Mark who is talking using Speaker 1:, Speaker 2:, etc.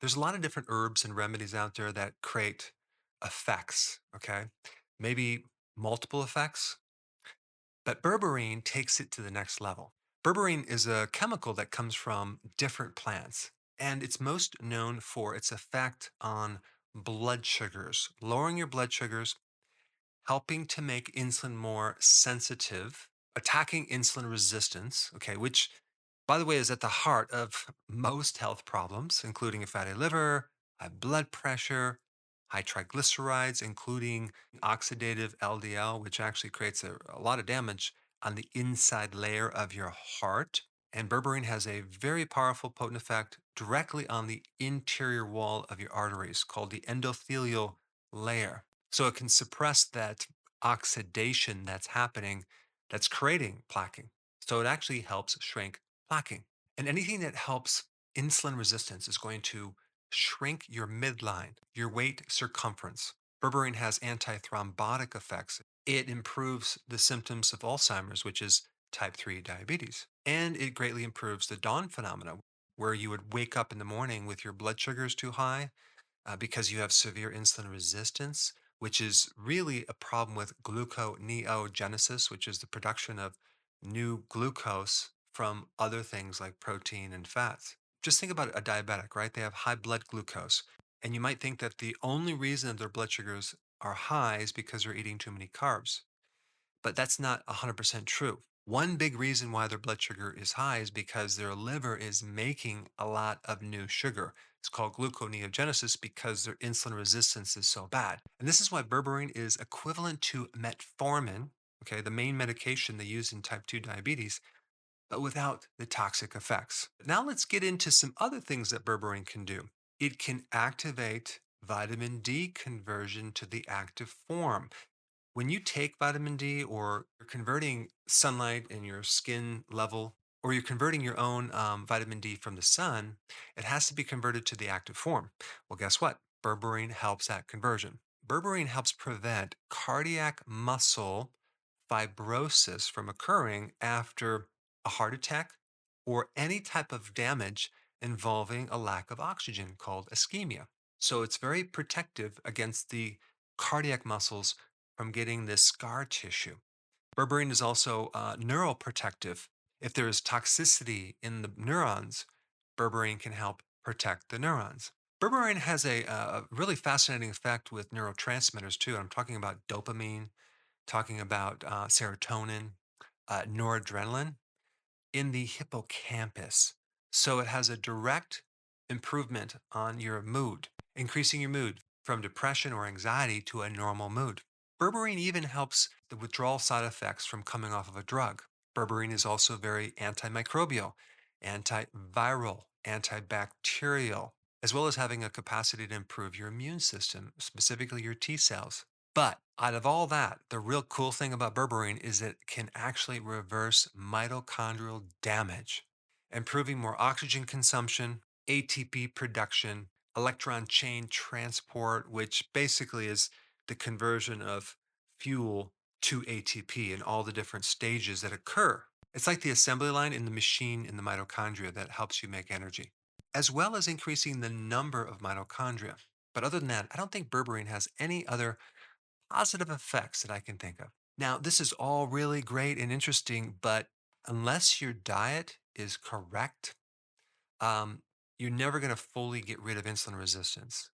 Speaker 1: There's a lot of different herbs and remedies out there that create effects, okay? Maybe multiple effects, but berberine takes it to the next level. Berberine is a chemical that comes from different plants, and it's most known for its effect on blood sugars, lowering your blood sugars, helping to make insulin more sensitive, attacking insulin resistance, okay, which, by the way, is at the heart of most health problems, including a fatty liver, high blood pressure, high triglycerides, including oxidative LDL, which actually creates a, a lot of damage on the inside layer of your heart. And berberine has a very powerful, potent effect directly on the interior wall of your arteries called the endothelial layer. So it can suppress that oxidation that's happening that's creating plaquing. So it actually helps shrink plaquing. And anything that helps insulin resistance is going to shrink your midline, your weight circumference. Berberine has antithrombotic effects. It improves the symptoms of Alzheimer's, which is type 3 diabetes. And it greatly improves the dawn phenomena, where you would wake up in the morning with your blood sugars too high uh, because you have severe insulin resistance, which is really a problem with gluconeogenesis, which is the production of new glucose from other things like protein and fats. Just think about a diabetic, right? They have high blood glucose. And you might think that the only reason their blood sugars are high is because they're eating too many carbs. But that's not 100% true. One big reason why their blood sugar is high is because their liver is making a lot of new sugar. It's called gluconeogenesis because their insulin resistance is so bad. And this is why berberine is equivalent to metformin, okay, the main medication they use in type 2 diabetes, without the toxic effects. Now let's get into some other things that berberine can do. It can activate vitamin D conversion to the active form. When you take vitamin D or you're converting sunlight in your skin level, or you're converting your own um, vitamin D from the sun, it has to be converted to the active form. Well, guess what? Berberine helps that conversion. Berberine helps prevent cardiac muscle fibrosis from occurring after a heart attack or any type of damage involving a lack of oxygen called ischemia. So it's very protective against the cardiac muscles from getting this scar tissue. Berberine is also uh, neuroprotective. If there is toxicity in the neurons, berberine can help protect the neurons. Berberine has a, uh, really fascinating effect with neurotransmitters too. I'm talking about dopamine, talking about uh, serotonin, uh, noradrenaline in the hippocampus. So it has a direct improvement on your mood, increasing your mood from depression or anxiety to a normal mood. Berberine even helps the withdrawal side effects from coming off of a drug. Berberine is also very antimicrobial, antiviral, antibacterial, as well as having a capacity to improve your immune system, specifically your T cells. But out of all that, the real cool thing about berberine is it can actually reverse mitochondrial damage, improving more oxygen consumption, ATP production, electron chain transport, which basically is the conversion of fuel to ATP and all the different stages that occur. It's like the assembly line in the machine in the mitochondria that helps you make energy, as well as increasing the number of mitochondria. But other than that, I don't think berberine has any other positive effects that I can think of. Now, this is all really great and interesting, but unless your diet is correct, um, you're never going to fully get rid of insulin resistance.